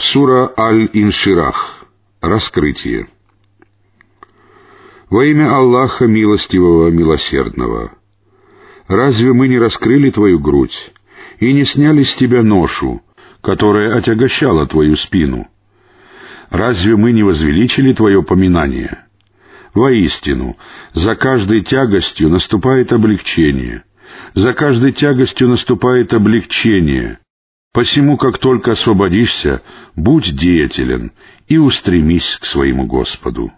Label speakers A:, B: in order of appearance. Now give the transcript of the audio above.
A: Сура Аль-Инширах. Раскрытие. Во имя Аллаха Милостивого, Милосердного. Разве мы не раскрыли твою грудь и не сняли с тебя ношу, которая отягощала твою спину? Разве мы не возвеличили твое поминание? Воистину, за каждой тягостью наступает облегчение, за каждой тягостью наступает облегчение, Посему, как только освободишься, будь деятелен и устремись к своему Господу.